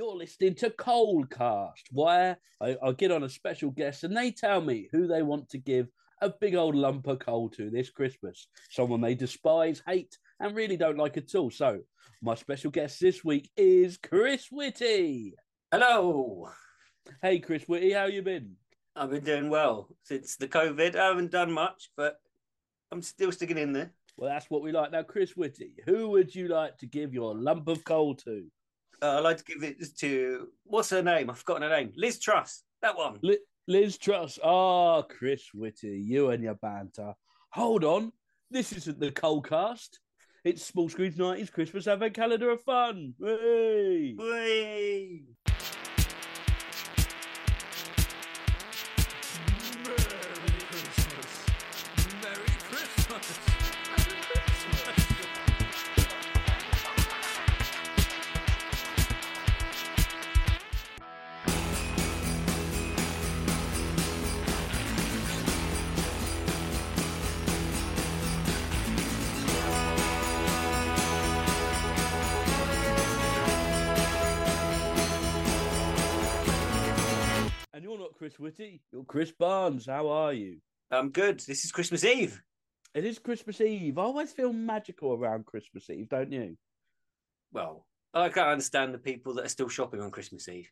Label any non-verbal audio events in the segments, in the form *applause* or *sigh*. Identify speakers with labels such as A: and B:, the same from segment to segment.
A: you're listening to Coldcast, where I, I get on a special guest and they tell me who they want to give a big old lump of coal to this Christmas. Someone they despise, hate, and really don't like at all. So, my special guest this week is Chris Whitty.
B: Hello.
A: Hey, Chris Whitty, how you been?
B: I've been doing well since the COVID. I haven't done much, but I'm still sticking in there.
A: Well, that's what we like. Now, Chris Whitty, who would you like to give your lump of coal to?
B: Uh, I'd like to give it to what's her name? I've forgotten her name. Liz Truss. That one.
A: Li- Liz Truss. Ah, Chris Whitty, you and your banter. Hold on. This isn't the Coldcast. It's Small Screens 90s Christmas Advent Calendar of Fun. Hey!
B: Whee!
A: Chris Whitty, you're Chris Barnes. How are you?
B: I'm good. This is Christmas Eve.
A: It is Christmas Eve. I always feel magical around Christmas Eve, don't you?
B: Well, I can't understand the people that are still shopping on Christmas Eve.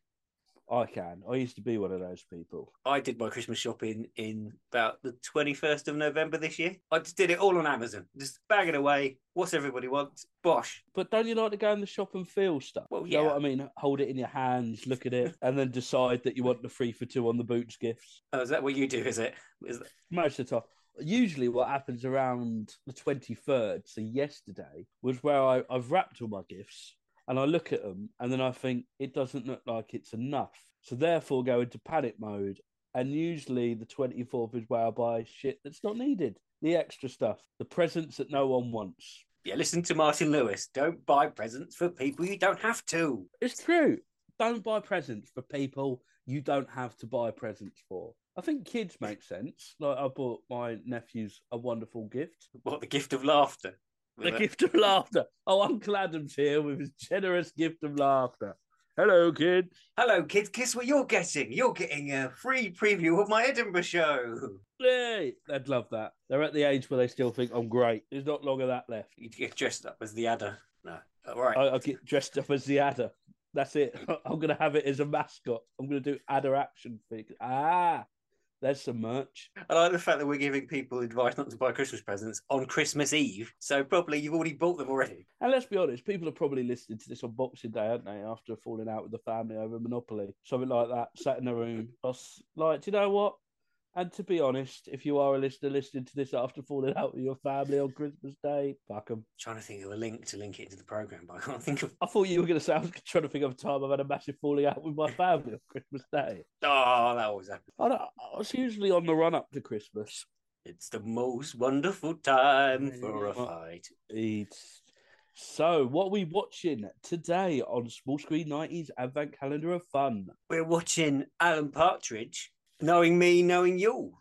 A: I can. I used to be one of those people.
B: I did my Christmas shopping in about the 21st of November this year. I just did it all on Amazon, just bag it away. What's everybody wants? Bosh.
A: But don't you like to go in the shop and feel stuff?
B: Well,
A: You know
B: yeah.
A: what I mean? Hold it in your hands, look at it, and then decide that you want the three for two on the boots gifts.
B: Oh, is that what you do? Is it? Is that...
A: most of the time. Usually, what happens around the 23rd, so yesterday, was where I, I've wrapped all my gifts and I look at them and then I think it doesn't look like it's enough. So, therefore, go into panic mode. And usually, the 24th is where I buy shit that's not needed the extra stuff, the presents that no one wants.
B: Yeah, listen to Martin Lewis. Don't buy presents for people you don't have to.
A: It's true. Don't buy presents for people you don't have to buy presents for. I think kids make sense. Like, I bought my nephews a wonderful gift.
B: What the gift of laughter?
A: The gift of laughter. Oh, Uncle Adam's here with his generous gift of laughter. Hello, kid.
B: Hello, kids. Guess what you're getting? You're getting a free preview of my Edinburgh show.
A: Yay! They'd love that. They're at the age where they still think I'm great. There's not long of that left.
B: You get dressed up as the adder. No. All right.
A: I, I get dressed up as the adder. That's it. *laughs* I'm going to have it as a mascot. I'm going to do adder action figure. Ah, there's some merch.
B: I like the fact that we're giving people advice not to buy Christmas presents on Christmas Eve. So probably you've already bought them already.
A: And let's be honest, people are probably listening to this on Boxing Day, aren't they? After falling out with the family over Monopoly, something like that, sat in a room. I was like, do you know what? And to be honest, if you are a listener listening to this after falling out with your family on Christmas Day, fuck 'em.
B: trying to think of a link to link it into the program, but I can't think of.
A: I thought you were going to say I was trying to think of a time I've had a massive falling out with my family on Christmas Day.
B: Oh, that always happens.
A: I, don't, I was usually on the run up to Christmas.
B: It's the most wonderful time for a fight.
A: It's so what are we watching today on Small Screen 90s Advent Calendar of Fun?
B: We're watching Alan Partridge, knowing me, knowing you.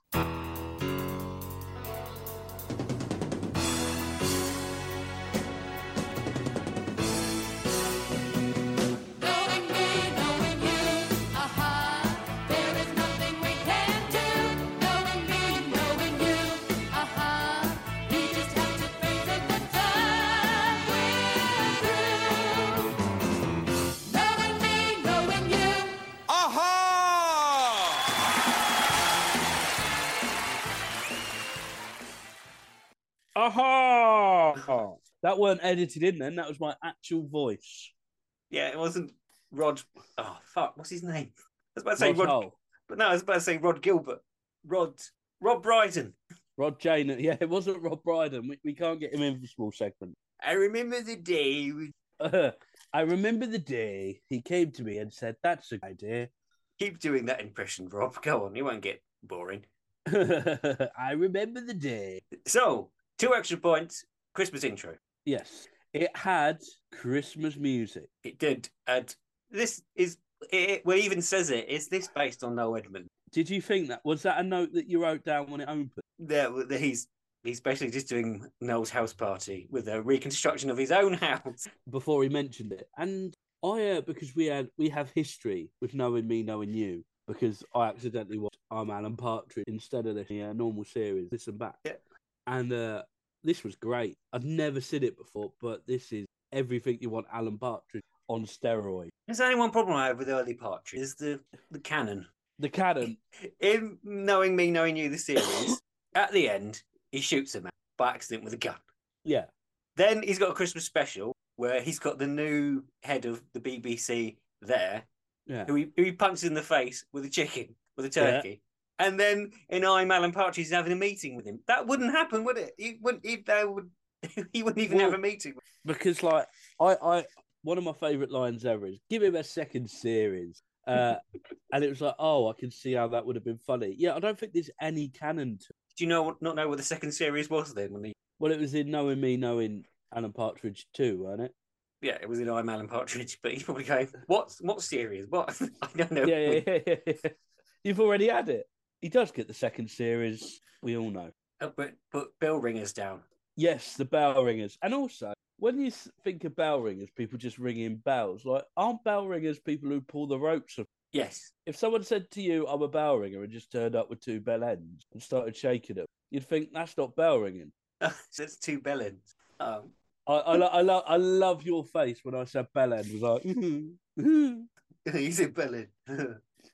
A: Ha! that weren't edited in then. That was my actual voice.
B: Yeah, it wasn't Rod. Oh fuck, what's his name? I was about to say
A: Rod
B: Rod,
A: Hull.
B: but no, I was about to say Rod Gilbert. Rod Rob Brydon.
A: Rod Jane. Yeah, it wasn't Rob Brydon. We, we can't get him in for a small segment.
B: I remember the day. We *laughs*
A: I remember the day he came to me and said, That's a good idea.
B: keep doing that impression, Rob. Go on, you won't get boring. *laughs*
A: I remember the day.
B: So, two extra points. Christmas intro.
A: Yes, it had Christmas music.
B: It did. And this is. It, well, even says it. Is this based on Noel Edmond?
A: Did you think that? Was that a note that you wrote down when it opened?
B: Yeah, he's he's basically just doing Noel's house party with a reconstruction of his own house.
A: before he mentioned it. And I, uh, because we had we have history with knowing me, knowing you, because I accidentally watched I'm Alan Partridge instead of the uh, normal series, Listen Back.
B: Yeah.
A: And uh, this was great. I'd never seen it before, but this is everything you want Alan Partridge on steroids.
B: There's only one problem I have with early Partridge is the the canon.
A: The canon,
B: In knowing me, knowing you, the series, *coughs* at the end he shoots a man by accident with a gun.
A: yeah,
B: Then he's got a Christmas special where he's got the new head of the BBC there,
A: yeah.
B: who he, who he punches in the face with a chicken, with a turkey. And then in I'm Alan Partridge, he's having a meeting with him. That wouldn't happen, would it? He wouldn't. He, they would. *laughs* He wouldn't even
A: Well-
B: have a meeting.
A: because like I, I one of my favorite lines ever is give him a second series. Uh, *laughs* and it was like, oh, I can see how that would have been funny. Yeah, I don't think there's any canon to.
B: Do you know not know what the second series was then? When he,
A: Well, it was in knowing me, knowing Alan Partridge too, wasn't it?
B: yeah, it was in I'm Alan Partridge, *laughs* but he's probably going, "What? What series? What? I don't know."
A: Yeah, yeah, yeah, yeah. You've already had it. He does get the second series. We all know.
B: Uh, But put bell ringers down.
A: Yes, the bell ringers, and also when you think of bell ringers, people just ringing bells. Like, aren't bell ringers people who pull the ropes? Of...
B: Yes.
A: If someone said to you, "I'm a bell ringer," and just turned up with two bell ends and started shaking them, you'd think that's not bell ringing. *laughs*
B: it's two bellends. Um,
A: I, I, lo- I, lo- I love your face when I said bell end. Was like, *laughs* *laughs*
B: he's a bellend.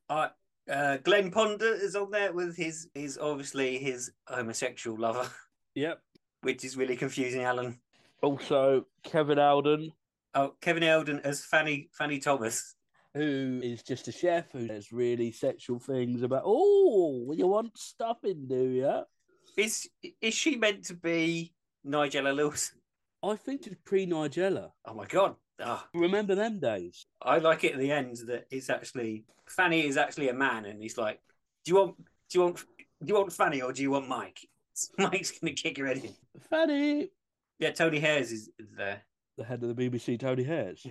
B: uh, uh, Glenn Ponder is on there with his his obviously his homosexual lover, *laughs*
A: yep.
B: which is really confusing. Alan.
A: Also, Kevin Eldon,
B: Oh, Kevin Eldon as Fanny Fanny Thomas.
A: who is just a chef who says really sexual things about, oh, you want stuffing, do you?
B: Is is she meant to be Nigella Lewis?
A: I think it's pre Nigella.
B: Oh my god! Ah,
A: Remember them days?
B: I like it at the end that it's actually Fanny is actually a man, and he's like, "Do you want do you want do you want Fanny or do you want Mike?" *laughs* Mike's gonna kick your head in.
A: Fanny,
B: Yeah, Tony Hayes is there.
A: the head of the BBC, Tony Hayes.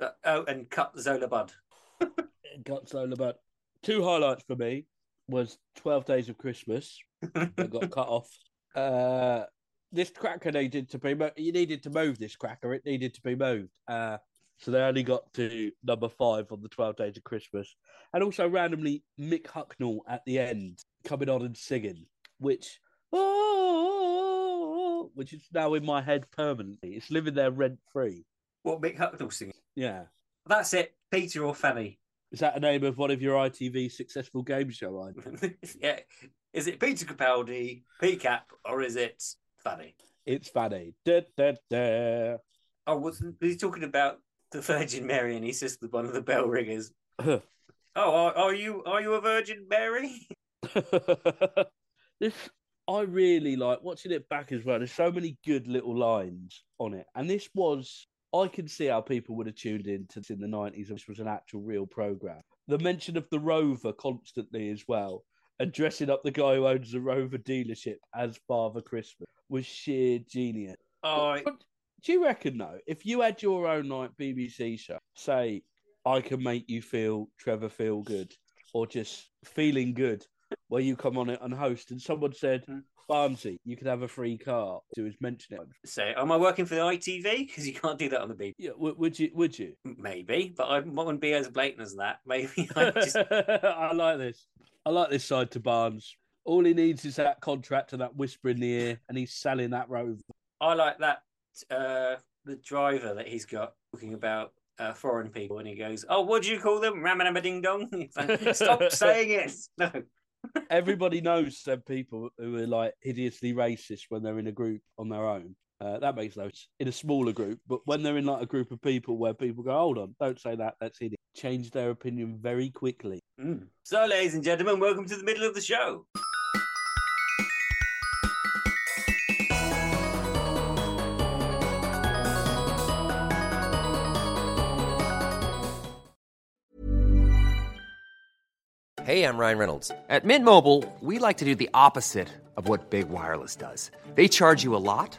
B: Uh, Oh, and cut Zola Budd. *laughs*
A: cut Zola, Bud. two highlights for me was 12 Days of Christmas *laughs* that got cut off. Uh, this cracker needed to be mo- you needed to move this cracker. It needed to be moved. Uh, so they only got to number five on the 12 Days of Christmas, and also randomly Mick Hucknall at the end coming on and singing, which oh, which is now in my head permanently. It's living there rent free.
B: What Mick Hucknall singing?
A: Yeah.
B: That's it. Peter or Fanny?
A: Is that the name of one of your ITV successful game show? *laughs*
B: Yeah. Is it Peter Capaldi, PCAP, or is it Fanny?
A: It's funny. Da, da, da.
B: Oh, was he's talking about the Virgin Mary, and he says one of the bell ringers, *laughs* "Oh, are, are you are you a Virgin Mary?" *laughs*
A: this I really like watching it back as well. There's so many good little lines on it, and this was I can see how people would have tuned in to this in the nineties. This was an actual real program. The mention of the Rover constantly as well, and dressing up the guy who owns the Rover dealership as Father Christmas was sheer genius.
B: Oh, I-
A: do you reckon though, if you had your own like BBC show, say I can make you feel Trevor feel good, or just feeling good, where you come on it and host, and someone said,
B: Hmm.
A: Barnsley, you could have a free car, to his mention it.
B: say, am I working for the ITV? Because you can't do that on the BBC.
A: Yeah, w- would you? Would you?
B: Maybe, but I wouldn't be as blatant as that. Maybe I just *laughs*
A: I like this. I like this side to Barnes. All he needs is that contract and that whisper in the ear, and he's selling that rover.
B: I like that uh, the driver that he's got talking about uh, foreign people, and he goes, "Oh, what do you call them? Ramanama ding dong." *laughs* Like, Stop *laughs* saying it. No,
A: Everybody knows them people who are like hideously racist when they're in a group on their own. Uh, that makes no sense in a smaller group, but when they're in like a group of people where people go, "Hold on, don't say that," that's hideous. Change their opinion very quickly.
B: Mm. So, ladies and gentlemen, welcome to the middle of the show.
C: Hey, I'm Ryan Reynolds. At Mint Mobile, we like to do the opposite of what Big Wireless does. They charge you a lot,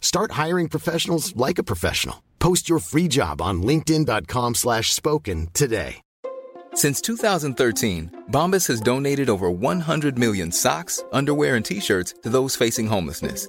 D: Start hiring professionals like a professional. Post your free job on linkedin.com slash spoken today.
E: Since 2013, Bombas has donated over 100 million socks, underwear, and T-shirts to those facing homelessness.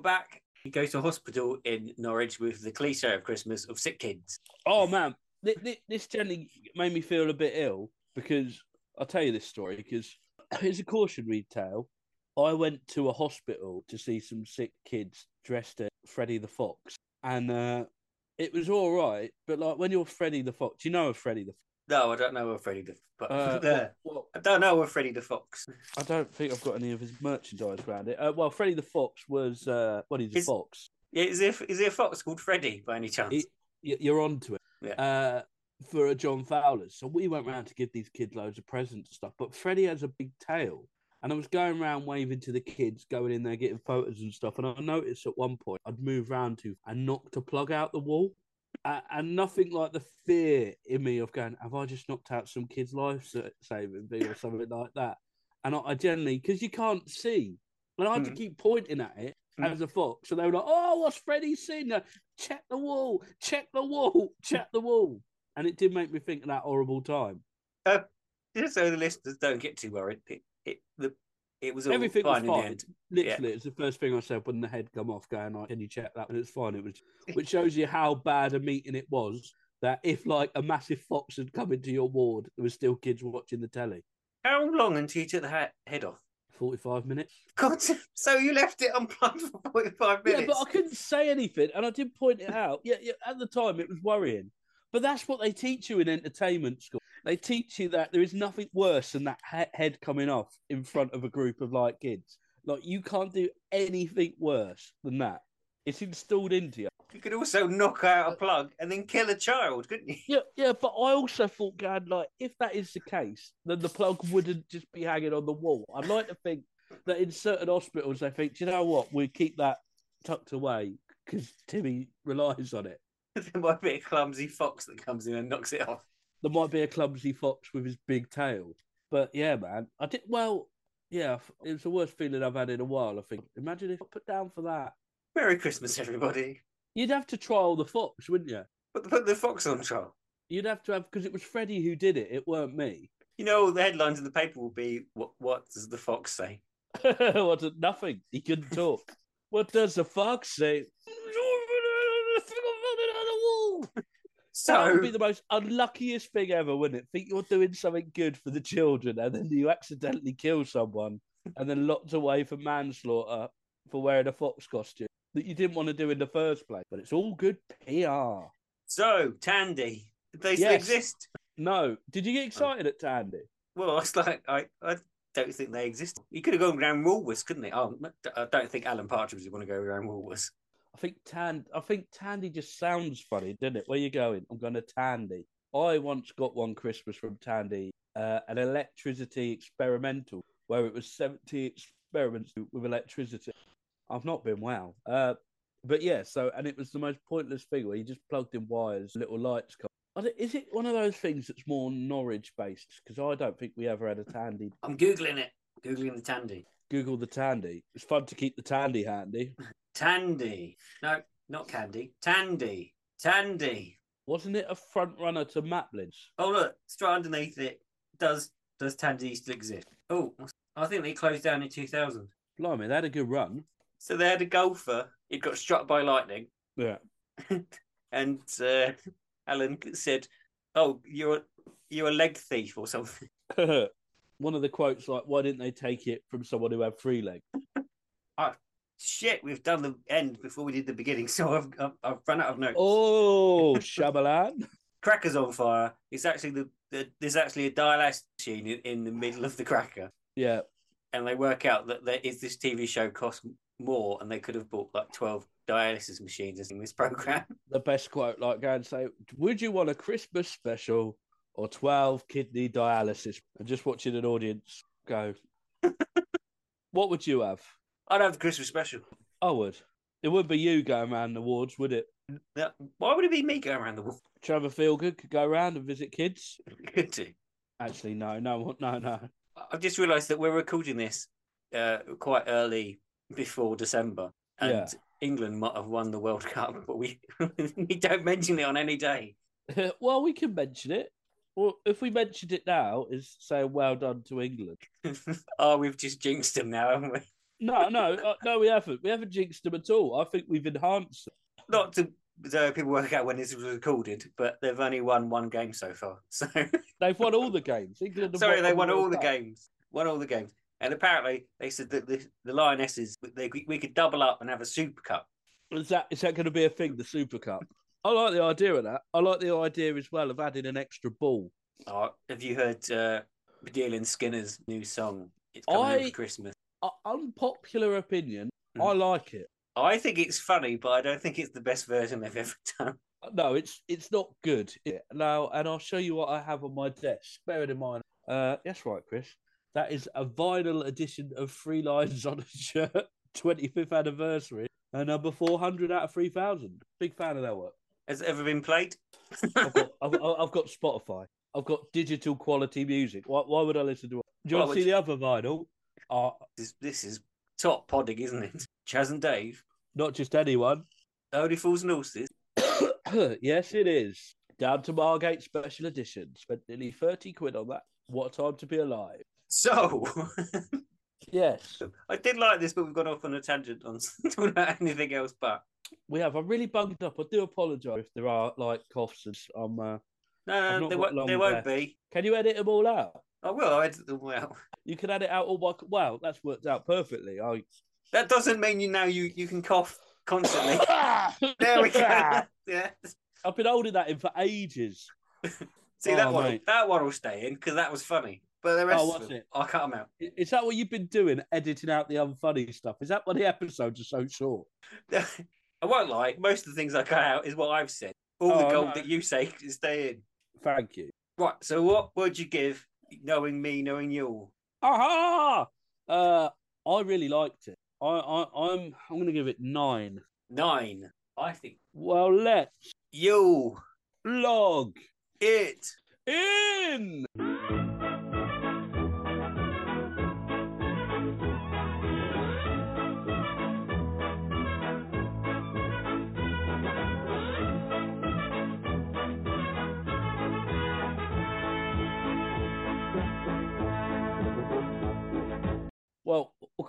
B: Welcome back. He goes to hospital in Norwich with the cliche of Christmas of sick kids.
A: Oh man, this, generally made me feel a bit ill because I'll tell you this story because it's a cautionary tale. I went to a hospital to see some sick kids dressed as Freddy the Fox, and uh, it was all right. But like when you're Freddy the Fox, you know of Freddy the.
B: No, I don't know of Freddy the but
A: Uh, *laughs*
B: there.
A: well,
B: I don't know of Freddy the Fox.
A: I don't think I've got any of his merchandise around it. Uh, well, Freddy the Fox was uh, what is a
B: Is-
A: fox?
B: Yeah, is there is there a fox called Freddy by any chance?
A: Y- you're on to it.
B: Yeah.
A: Uh, for a John Fowler's. So we went round to give these kids loads of presents and stuff. But Freddie has a big tail. And I was going around waving to the kids, going in there, getting photos and stuff. And I noticed at one point I'd move round to and knocked a plug out the wall. Uh, and nothing like the fear in me of going, have I just knocked out some kid's life saving thing or something like that? And I, I generally, because you can't see, and I had to
B: Mm.
A: keep pointing at it
B: Mm.
A: as a fox. So they were like, oh, what's Freddie seen? Check the wall, check the wall, check the wall. And it did make me think of that horrible time.
B: Just so the listeners don't get too worried, it it, the, it was all
A: Everything was
B: fine in the
A: fine. Literally, it's the first thing I said when the head come off, going like, "Can you check that?" And it's fine. It was, which shows you how bad a meeting it was. That if like a massive fox had come into your ward, there was still kids watching the telly.
B: How long until you took the ha- head off?
A: Forty-five minutes.
B: God, *laughs* so you left it unplugged for forty-five minutes?
A: Yeah, but I couldn't say anything, and I did point it out. Yeah, yeah. At the time, it was worrying. But that's what they teach you in entertainment school. They teach you that there is nothing worse than that head coming off in front of a group of like kids. Like you can't do anything worse than that. It's installed into you.
B: You could also knock out a plug and then kill a child, couldn't you?
A: Yeah, yeah. But I also thought, God, like if that is the case, then the plug wouldn't just be hanging on the wall. I'd like to think that in certain hospitals they think, "Do you know what, we keep that tucked away because Timmy relies on it. *laughs*
B: there might be a clumsy fox that comes in and knocks it off.
A: There might be a clumsy fox with his big tail. But yeah, man, I did well. Yeah, it was the worst feeling I've had in a while. I think. Imagine if I put down for that.
B: Merry Christmas, everybody.
A: You'd have to trial the fox, wouldn't you?
B: Put the, put the fox on trial.
A: You'd have to have because it was Freddie who did it. It weren't me.
B: You know, the headlines in the paper will be, "What, what does the fox say?" *laughs*
A: what? Nothing. He couldn't talk. *laughs* what does the fox say? *laughs*
B: So
A: that would be the most unluckiest thing ever, wouldn't it? Think you're doing something good for the children, and then you accidentally kill someone, and then locked away for manslaughter for wearing a fox costume that you didn't want to do in the first place. But it's all good PR.
B: So, Tandy, did they still
A: Yes.
B: exist?
A: No, did you get oh. excited at Tandy?
B: Well, it's like I, I don't think they exist. You could have gone around Woolworths, couldn't they? Oh, I don't think Alan Partridge would want to go around Woolworths.
A: I think Tan. I think Tandy just sounds funny, doesn't it? Where you going? I'm going to Tandy. I once got one Christmas from Tandy, uh, an electricity experimental, where it was 70 experiments with electricity. I've not been well. Uh, but yeah, so and it was the most pointless thing where you just plugged in wires, little lights come. Is it one of those things that's more Norwich based? Because I don't think we ever had a Tandy.
B: I'm googling it. Googling the Tandy.
A: Google the Tandy. It's fun to keep the Tandy handy. *laughs*
B: Tandy. No, not Candy. Tandy. Tandy.
A: Wasn't it a front runner to Maplin's?
B: Oh look, straight underneath it. Does does Tandy still exist? Oh, I think they closed down in 2000.
A: Blimey, they had a good run.
B: So they had a golfer. He got struck by lightning,
A: Yeah. *laughs*
B: and uh, Alan said, "Oh, you're you're a leg thief or something." *laughs* *laughs*
A: One of the quotes like, "Why didn't they take it from someone who had three legs?"
B: Shit, we've done the end before we did the beginning, *laughs* so I've I've, I've run out of notes.
A: Oh, *laughs* Shyamalan.
B: cracker's on fire. It's actually the, the there's actually a dialysis machine in, in the middle of the cracker,
A: Yeah,
B: and they work out that there is this TV show costs more, and they could have bought like twelve dialysis machines in this *laughs* program.
A: the best quote. Like, go and say, "Would you want a Christmas special or twelve kidney dialysis?" And just watching an audience go, "What would you have?"
B: I'd have the Christmas special.
A: I would. It wouldn't be you going around the wards, would it?
B: Now, Why would it be me going around the world?
A: Trevor Feelgood could go around and visit kids. *laughs*
B: Could do.
A: Actually, no, no, no, no.
B: I've just realised that we're recording this uh, quite early before December, and
A: Yeah.
B: England might have won the World *laughs* Cup, but we *laughs* we don't mention it on any day.
A: well, we can mention it. Well, if we mentioned it now, is saying well done to England.
B: oh, we've just jinxed them now, haven't we?
A: No, no, uh, no, we haven't. We haven't jinxed them at all. I think we've enhanced them.
B: Not to so people work out when this was recorded, but they've only won one game so far. *laughs* So
A: They've won all the games. England.
B: sorry, they won all the games. Won all the games, and apparently they said that the, the Lionesses they, we could double up and have a Super Cup.
A: Is that is that going to be a thing? The Super Cup. I like the idea of that. I like the idea as well of adding an extra ball.
B: Oh, have you heard uh, Baddiel and Skinner's new song? It's coming
A: I-
B: Christmas.
A: Uh, unpopular opinion.
B: Mm.
A: I like it.
B: I think it's funny, but I don't think it's the best version they've ever done. *laughs*
A: No, it's it's not good. Yeah. Now, and I'll show you what I have on my desk. Bear it in mind. Uh, that's right, Chris. That is a vinyl edition of Three Lions on a Shirt, *laughs* 25th anniversary, and number 400 out of 3,000. Big fan of that work.
B: Has it ever been played?
A: I've got, I've, *laughs* I've got Spotify. I've got digital quality music. Why, why would I listen to it? Do you
B: Well,
A: want to see the other vinyl?
B: This, this is top podding, isn't it? *laughs* Chas and Dave,
A: not just anyone.
B: Only Fools and Horses. *coughs*
A: yes, it is. Down to Margate Special Edition. Spent nearly 30 quid on that. What a time to be alive.
B: So, *laughs*
A: Yes,
B: I did like this, but we've gone off on a tangent on *laughs* talking about anything else. But
A: we have. I'm really bunged up. I do apologise if there are like coughs. And, um, uh,
B: no, no,
A: they,
B: won't, there won't be.
A: can you edit them all out?
B: I will. I edit them out.
A: You can edit out all my. Wow, that's worked out perfectly. I. *laughs*
B: That doesn't mean you now you you can cough constantly. *laughs* *laughs* there we go. yeah.
A: I've been holding that in for ages.
B: See
A: Oh,
B: that one.
A: mate.
B: That one will stay in because that was funny. But the rest
A: Oh,
B: of them,
A: it?
B: I cut them out.
A: Is that what you've been doing? Editing out the unfunny stuff? Is that why the episodes are so short?
B: I won't lie. Most of the things I cut out is what I've said. All the
A: Oh,
B: gold
A: no.
B: that you say is stay in.
A: Thank you.
B: Right. So what would you give, knowing me, knowing you?
A: Aha! Uh, I really liked it. I, I, I'm, I'm going to give it nine.
B: Nine. I think
A: Well, let's
B: you
A: log
B: it.
A: in.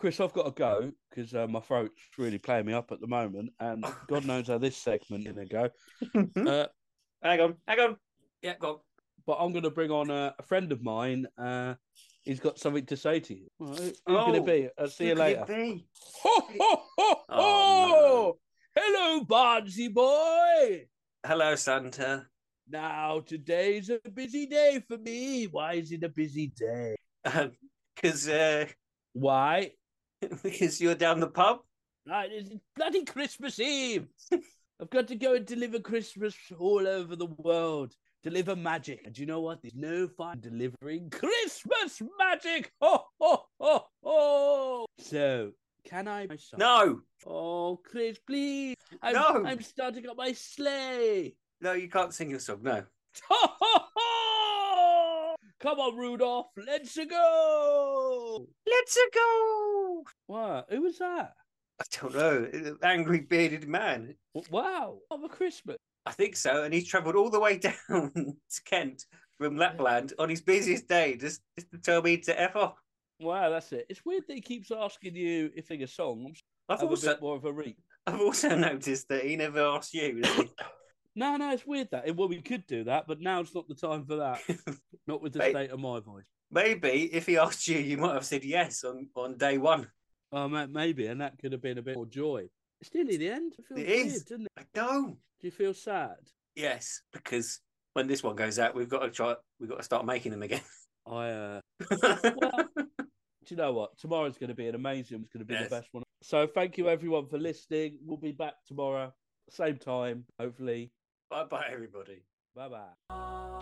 A: Chris, I've got to go because uh, my throat's really playing me up at the moment, and *laughs* God knows how this segment is going to go. *laughs* Uh,
B: hang on, hang on. Yeah, go on.
A: But I'm going to bring on a, a friend of mine. Uh, he's got something to say to you. Well, who- who's going to
B: Oh,
A: be? I'll see you later. Ho, ho, ho, ho!
B: Oh,
A: Hello, Bardsy boy.
B: Hello, Santa.
A: Now, today's a busy day for me. Why is it a busy day? *laughs*
B: Because uh,
A: Why? *laughs*
B: because you're down the pub.
A: Right, it's bloody Christmas Eve. I've got to go and deliver Christmas all over the world. Deliver magic. And you know what? There's no fun delivering Christmas magic. *laughs* Ho, ho, ho, ho. So, can I?
B: No,
A: Oh, Chris, please. I'm,
B: No.
A: I'm starting up my sleigh.
B: no, you can't sing your song. No.
A: Ho, ho, ho. Come on, Rudolph. Let's go.
B: Let's go.
A: What? Who was that?
B: I don't know. Angry bearded man.
A: Wow. A Christmas.
B: I think so. And he's travelled all the way *laughs* down to Kent from Lapland on his busiest day just, just to tell me to F off.
A: Wow, that's it. It's weird that he keeps asking you if they a song. I'm sure
B: I've also,
A: more of a reach.
B: I've also *laughs* noticed that he never asks you. *coughs*
A: No, no, it's weird that. Well, we could do that, but now it's not the time for that. *laughs* not with the
B: Mate.
A: state of my voice.
B: Maybe if he asked you, you might have said yes on, on day one.
A: Oh, ma- maybe, and that could have been a bit more joy. It's nearly the end. It feels
B: It
A: weird,
B: is.
A: doesn't it?
B: I know.
A: Do you feel sad?
B: Yes, because when this one goes out, we've got to try. We've got to start making them again.
A: I, uh, *laughs* well, do you know what? Tomorrow's going to be an amazing. It's going to be
B: Yes.
A: the best one. So, thank you everyone for listening. We'll be back tomorrow, same time, hopefully.
B: Bye bye, everybody.
A: Bye bye.